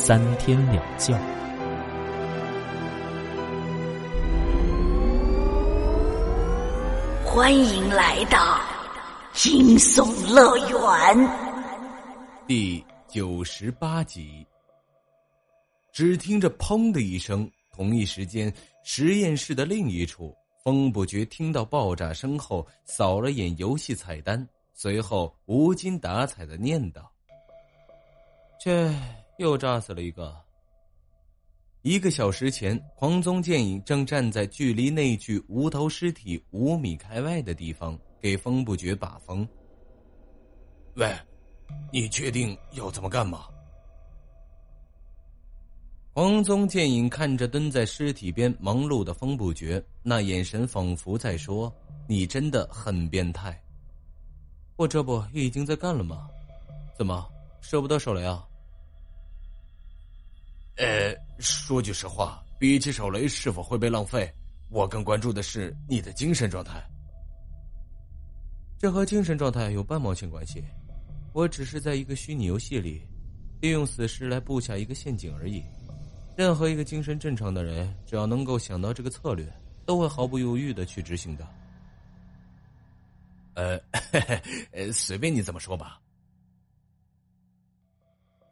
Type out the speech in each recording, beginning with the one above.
三天两觉，欢迎来到惊悚乐园第九十八集。只听着“砰”的一声，同一时间，实验室的另一处，风不觉听到爆炸声后，扫了眼游戏菜单，随后无精打采的念道：“这。”又炸死了一个。一个小时前，黄宗剑影正站在距离那具无头尸体五米开外的地方，给风不绝把风。喂，你确定要这么干吗？黄宗剑影看着蹲在尸体边忙碌的风不绝，那眼神仿佛在说：“你真的很变态。”我这不已经在干了吗？怎么舍不得手雷啊？呃，说句实话，比起手雷是否会被浪费，我更关注的是你的精神状态。这和精神状态有半毛钱关系？我只是在一个虚拟游戏里，利用死尸来布下一个陷阱而已。任何一个精神正常的人，只要能够想到这个策略，都会毫不犹豫的去执行的。呃，随便你怎么说吧。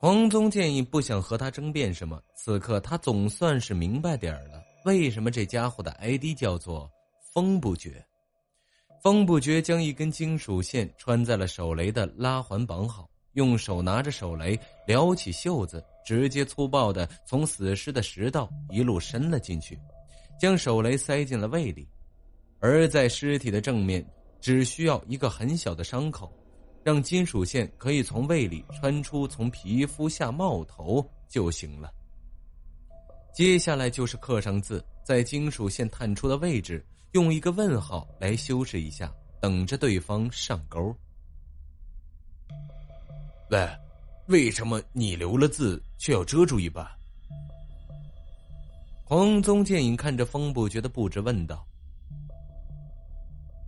黄宗建议不想和他争辩什么，此刻他总算是明白点儿了，为什么这家伙的 ID 叫做“风不绝”。风不绝将一根金属线穿在了手雷的拉环绑好，用手拿着手雷，撩起袖子，直接粗暴的从死尸的食道一路伸了进去，将手雷塞进了胃里，而在尸体的正面，只需要一个很小的伤口。让金属线可以从胃里穿出，从皮肤下冒头就行了。接下来就是刻上字，在金属线探出的位置用一个问号来修饰一下，等着对方上钩。喂，为什么你留了字却要遮住一半？黄宗剑影看着风不觉的布置问道。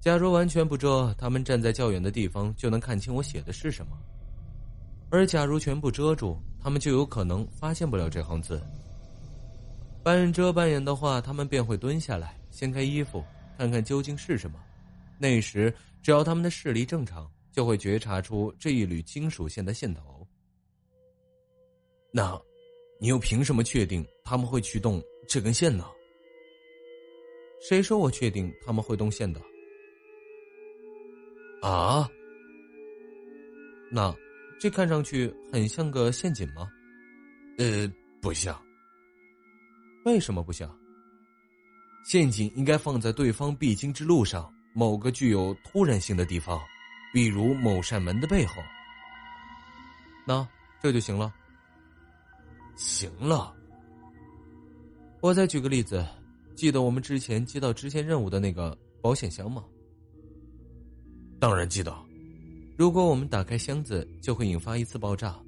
假如完全不遮，他们站在较远的地方就能看清我写的是什么；而假如全部遮住，他们就有可能发现不了这行字。半遮半掩的话，他们便会蹲下来，掀开衣服，看看究竟是什么。那时，只要他们的视力正常，就会觉察出这一缕金属线的线头。那，你又凭什么确定他们会去动这根线呢？谁说我确定他们会动线的？啊，那这看上去很像个陷阱吗？呃，不像。为什么不像？陷阱应该放在对方必经之路上某个具有突然性的地方，比如某扇门的背后。那这就行了。行了。我再举个例子，记得我们之前接到支线任务的那个保险箱吗？当然记得，如果我们打开箱子就会引发一次爆炸，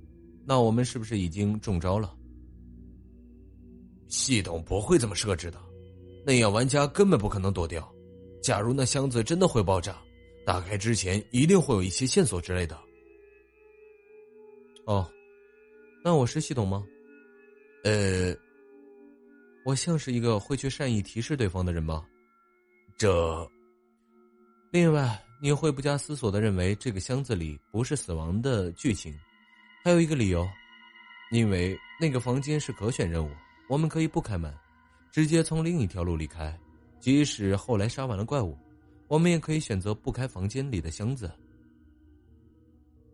那我们是不是已经中招了？系统不会这么设置的，那样玩家根本不可能躲掉。假如那箱子真的会爆炸，打开之前一定会有一些线索之类的。哦，那我是系统吗？呃，我像是一个会去善意提示对方的人吗？这，另外。你会不加思索的认为这个箱子里不是死亡的剧情，还有一个理由，因为那个房间是可选任务，我们可以不开门，直接从另一条路离开。即使后来杀完了怪物，我们也可以选择不开房间里的箱子。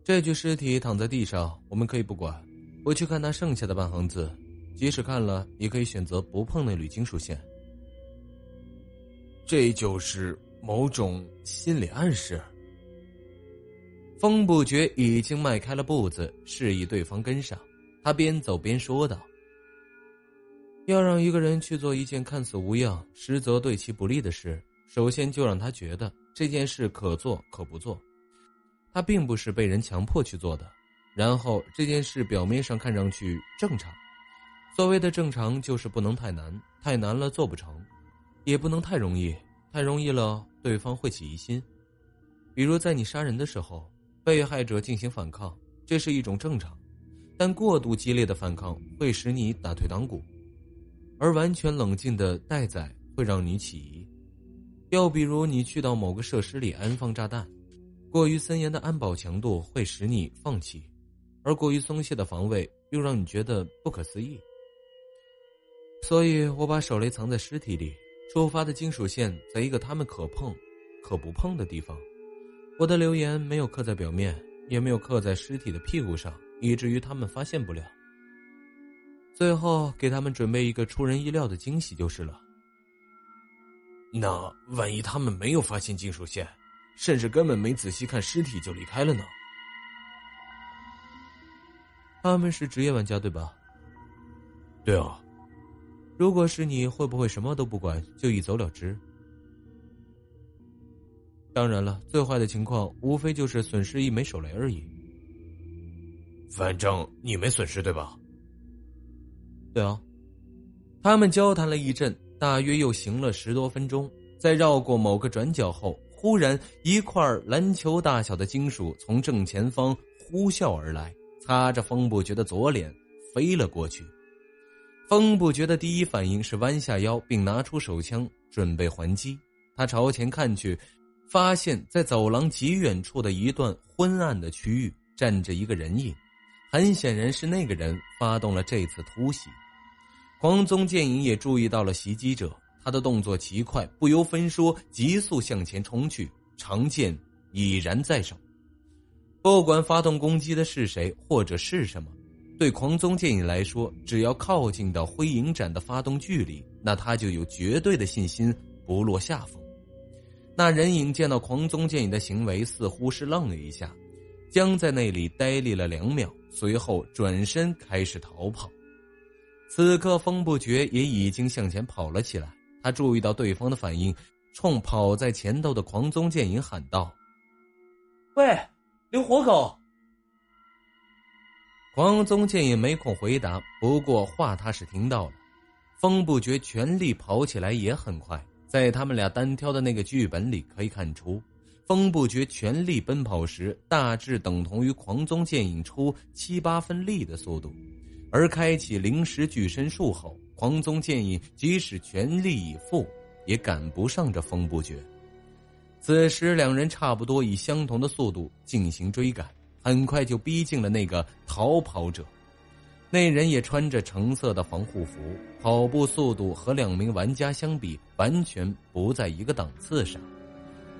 这具尸体躺在地上，我们可以不管，不去看他剩下的半行字，即使看了，也可以选择不碰那缕金属线。这就是。某种心理暗示。风不觉已经迈开了步子，示意对方跟上。他边走边说道：“要让一个人去做一件看似无恙，实则对其不利的事，首先就让他觉得这件事可做可不做，他并不是被人强迫去做的。然后这件事表面上看上去正常，所谓的正常就是不能太难，太难了做不成，也不能太容易，太容易了对方会起疑心。比如在你杀人的时候，被害者进行反抗，这是一种正常，但过度激烈的反抗会使你打退堂鼓。而完全冷静的待宰会让你起疑，又比如你去到某个设施里安放炸弹，过于森严的安保强度会使你放弃，而过于松懈的防卫又让你觉得不可思议。所以我把手雷藏在尸体里，触发的金属线在一个他们可碰、可不碰的地方。我的留言没有刻在表面，也没有刻在尸体的屁股上，以至于他们发现不了。最后给他们准备一个出人意料的惊喜就是了。那万一他们没有发现金属线，甚至根本没仔细看尸体就离开了呢？他们是职业玩家对吧？对啊。如果是你会不会什么都不管就一走了之？当然了，最坏的情况无非就是损失一枚手雷而已。反正你没损失对吧？对啊，他们交谈了一阵，大约又行了十多分钟。在绕过某个转角后，忽然一块篮球大小的金属从正前方呼啸而来，擦着风不绝的左脸飞了过去。风不觉的第一反应是弯下腰，并拿出手枪准备还击。他朝前看去，发现在走廊极远处的一段昏暗的区域站着一个人影，很显然是那个人发动了这次突袭。黄宗剑影也注意到了袭击者，他的动作极快，不由分说，急速向前冲去，长剑已然在手。不管发动攻击的是谁或者是什么，对狂宗剑影来说，只要靠近到灰影斩的发动距离，那他就有绝对的信心不落下风。那人影见到狂宗剑影的行为，似乎是愣了一下，僵在那里呆立了两秒，随后转身开始逃跑。此刻，风不绝也已经向前跑了起来。他注意到对方的反应，冲跑在前头的狂宗剑影喊道：“喂，留活口！”狂宗剑影没空回答，不过话他是听到了。风不绝全力跑起来也很快，在他们俩单挑的那个剧本里可以看出，风不绝全力奔跑时，大致等同于狂宗剑影出七八分力的速度。而开启灵石巨身术后，黄宗剑影即使全力以赴，也赶不上这风不绝。此时，两人差不多以相同的速度进行追赶，很快就逼近了那个逃跑者。那人也穿着橙色的防护服，跑步速度和两名玩家相比，完全不在一个档次上。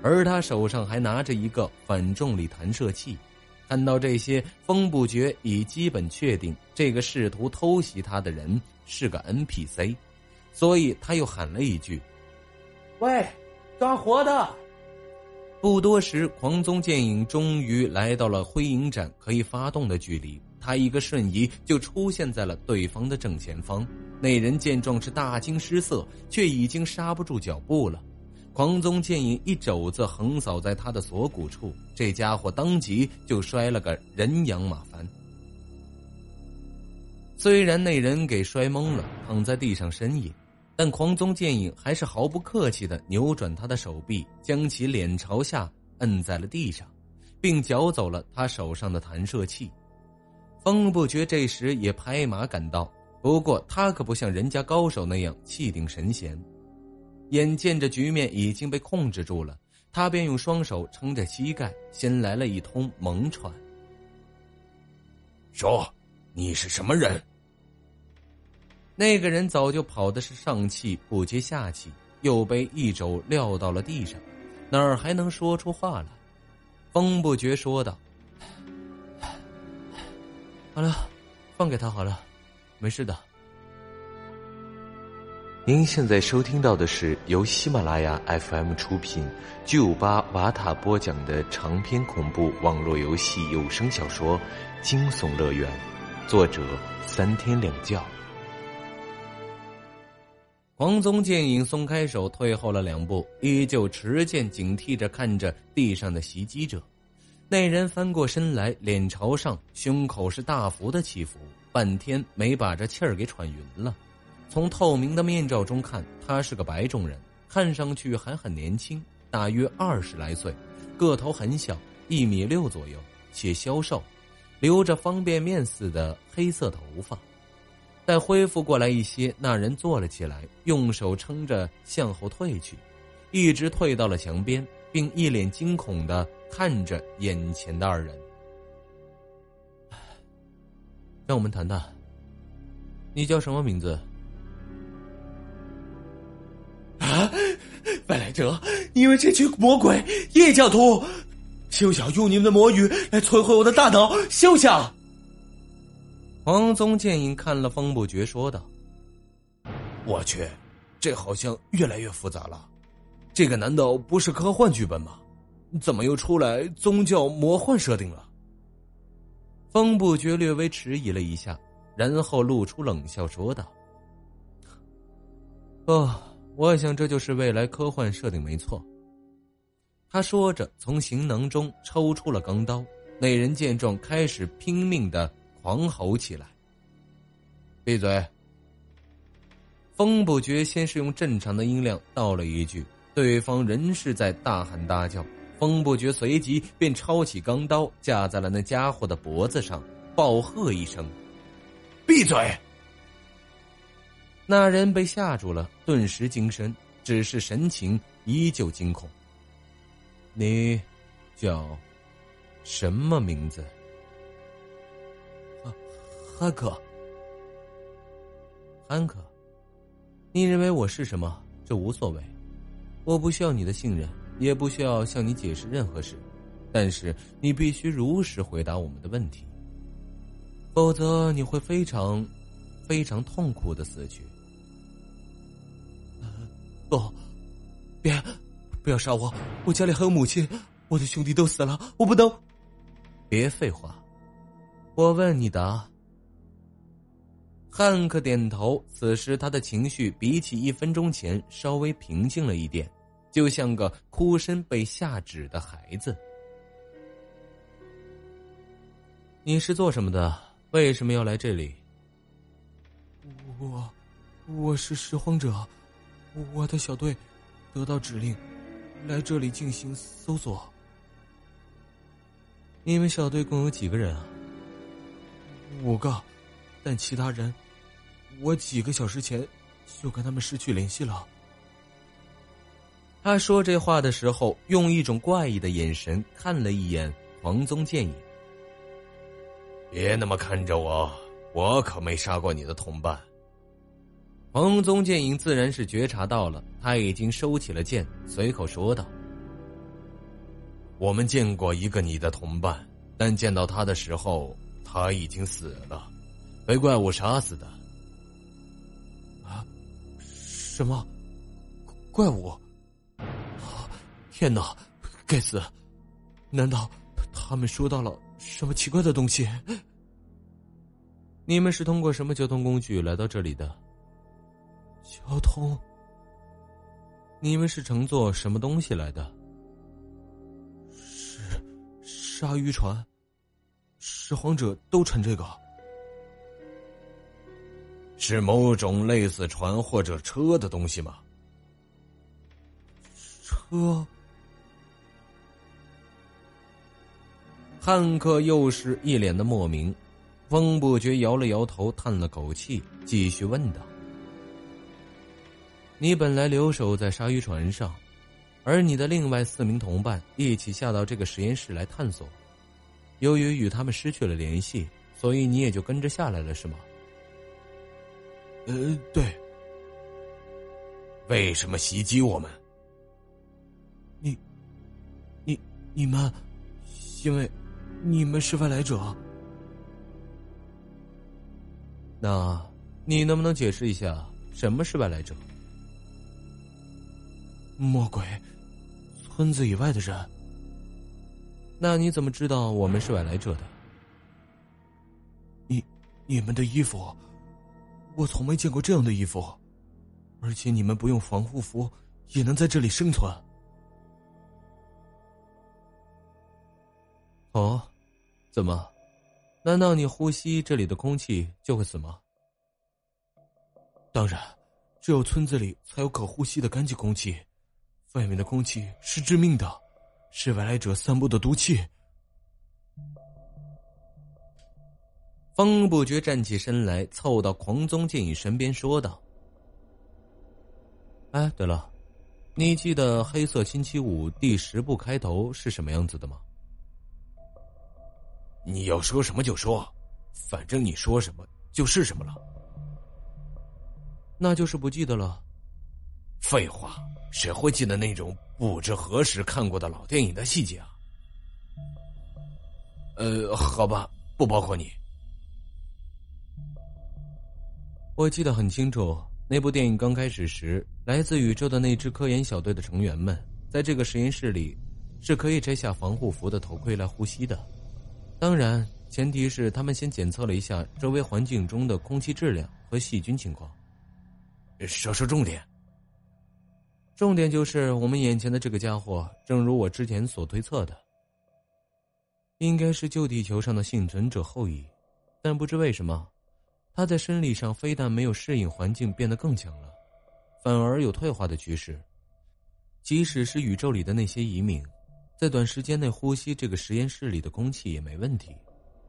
而他手上还拿着一个反重力弹射器。看到这些，风不觉已基本确定这个试图偷袭他的人是个 NPC，所以他又喊了一句：“喂，抓活的！”不多时，狂宗剑影终于来到了灰影斩可以发动的距离，他一个瞬移就出现在了对方的正前方。那人见状是大惊失色，却已经刹不住脚步了。狂宗剑影一肘子横扫在他的锁骨处，这家伙当即就摔了个人仰马翻。虽然那人给摔懵了，躺在地上呻吟，但狂宗剑影还是毫不客气的扭转他的手臂，将其脸朝下摁在了地上，并缴走了他手上的弹射器。风不觉这时也拍马赶到，不过他可不像人家高手那样气定神闲。眼见着局面已经被控制住了，他便用双手撑着膝盖，先来了一通猛喘。说：“你是什么人？”那个人早就跑的是上气不接下气，又被一肘撂到了地上，哪儿还能说出话来？风不觉说道：“好了，放给他好了，没事的。”您现在收听到的是由喜马拉雅 FM 出品、巨五八瓦塔播讲的长篇恐怖网络游戏有声小说《惊悚乐园》，作者三天两觉。黄宗剑影松开手，退后了两步，依旧持剑警惕着看着地上的袭击者。那人翻过身来，脸朝上，胸口是大幅的起伏，半天没把这气儿给喘匀了。从透明的面罩中看，他是个白种人，看上去还很年轻，大约二十来岁，个头很小，一米六左右，且消瘦，留着方便面似的黑色头发。待恢复过来一些，那人坐了起来，用手撑着向后退去，一直退到了墙边。并一脸惊恐的看着眼前的二人，让我们谈谈。你叫什么名字？啊，外来者！你们这群魔鬼异教徒，休想用你们的魔语来摧毁我的大脑！休想！黄宗剑影看了风不绝，说道：“我去，这好像越来越复杂了。”这个难道不是科幻剧本吗？怎么又出来宗教魔幻设定了？风不觉略微迟疑了一下，然后露出冷笑说道：“哦，我想这就是未来科幻设定没错。”他说着，从行囊中抽出了钢刀。那人见状，开始拼命的狂吼起来：“闭嘴！”风不觉先是用正常的音量道了一句。对方仍是在大喊大叫，风不觉随即便抄起钢刀架在了那家伙的脖子上，暴喝一声：“闭嘴！”那人被吓住了，顿时精神，只是神情依旧惊恐。你叫什么名字？汉克。汉克，你认为我是什么？这无所谓。我不需要你的信任，也不需要向你解释任何事，但是你必须如实回答我们的问题，否则你会非常、非常痛苦的死去。不，别，不要杀我！我家里还有母亲，我的兄弟都死了，我不能。别废话，我问你答。汉克点头，此时他的情绪比起一分钟前稍微平静了一点。就像个哭声被下止的孩子。你是做什么的？为什么要来这里？我，我是拾荒者，我的小队得到指令，来这里进行搜索。你们小队共有几个人啊？五个，但其他人，我几个小时前就跟他们失去联系了。他说这话的时候，用一种怪异的眼神看了一眼黄宗剑影。别那么看着我，我可没杀过你的同伴。黄宗剑影自然是觉察到了，他已经收起了剑，随口说道：“我们见过一个你的同伴，但见到他的时候，他已经死了，被怪物杀死的。”什么？怪物？天哪！该死！难道他们说到了什么奇怪的东西？你们是通过什么交通工具来到这里的？交通？你们是乘坐什么东西来的？是鲨鱼船。拾荒者都乘这个。是某种类似船或者车的东西吗？车？汉克又是一脸的莫名，风不觉摇了摇头，叹了口气，继续问道：“你本来留守在鲨鱼船上，而你的另外四名同伴一起下到这个实验室来探索。由于与他们失去了联系，所以你也就跟着下来了，是吗？”“呃，对。”“为什么袭击我们？”“你、你、你们，因为……”你们是外来者，那你能不能解释一下什么是外来者？魔鬼，村子以外的人。那你怎么知道我们是外来者的？你、你们的衣服，我从没见过这样的衣服。而且你们不用防护服也能在这里生存。哦，怎么？难道你呼吸这里的空气就会死吗？当然，只有村子里才有可呼吸的干净空气，外面的空气是致命的，是外来者散布的毒气。风不觉站起身来，凑到狂宗剑影身边说道：“哎，对了，你记得《黑色星期五》第十部开头是什么样子的吗？”你要说什么就说，反正你说什么就是什么了。那就是不记得了。废话，谁会记得那种不知何时看过的老电影的细节啊？呃，好吧，不包括你。我记得很清楚，那部电影刚开始时，来自宇宙的那支科研小队的成员们，在这个实验室里，是可以摘下防护服的头盔来呼吸的。当然，前提是他们先检测了一下周围环境中的空气质量和细菌情况。说说重点。重点就是我们眼前的这个家伙，正如我之前所推测的，应该是旧地球上的幸存者后裔，但不知为什么，他在生理上非但没有适应环境变得更强了，反而有退化的趋势。即使是宇宙里的那些移民。在短时间内呼吸这个实验室里的空气也没问题，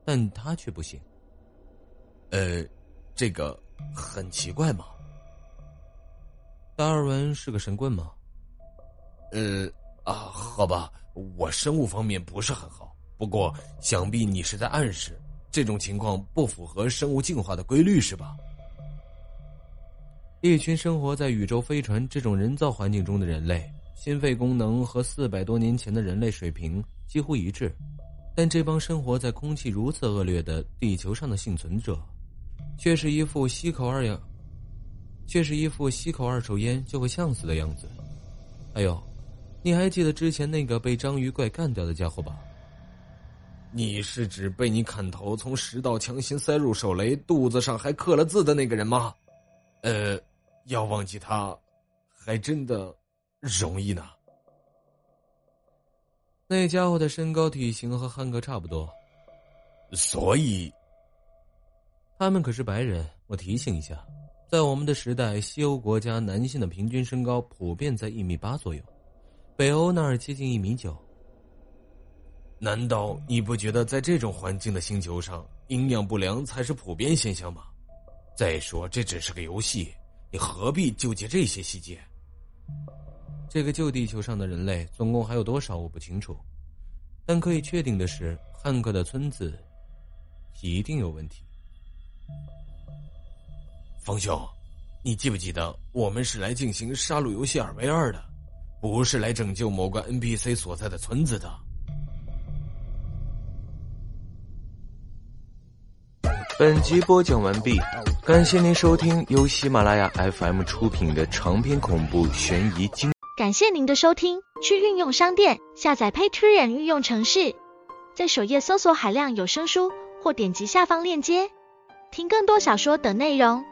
但他却不行。呃，这个很奇怪吗？达尔文是个神棍吗？呃，啊，好吧，我生物方面不是很好，不过想必你是在暗示这种情况不符合生物进化的规律，是吧？一群生活在宇宙飞船这种人造环境中的人类。心肺功能和四百多年前的人类水平几乎一致，但这帮生活在空气如此恶劣的地球上的幸存者，却是一副吸口二氧，却是一副吸口二手烟就会呛死的样子。还有，你还记得之前那个被章鱼怪干掉的家伙吧？你是指被你砍头，从食道强行塞入手雷，肚子上还刻了字的那个人吗？呃，要忘记他，还真的。容易呢。那家伙的身高体型和汉克差不多，所以他们可是白人。我提醒一下，在我们的时代，西欧国家男性的平均身高普遍在一米八左右，北欧那儿接近一米九。难道你不觉得在这种环境的星球上，营养不良才是普遍现象吗？再说，这只是个游戏，你何必纠结这些细节？这个旧地球上的人类总共还有多少？我不清楚，但可以确定的是，汉克的村子一定有问题。方兄，你记不记得我们是来进行杀戮游戏二 v 二的，不是来拯救某个 NPC 所在的村子的？本集播讲完毕，感谢您收听由喜马拉雅 FM 出品的长篇恐怖悬疑惊。感谢您的收听，去运用商店下载 Patreon 运用城市，在首页搜索海量有声书，或点击下方链接听更多小说等内容。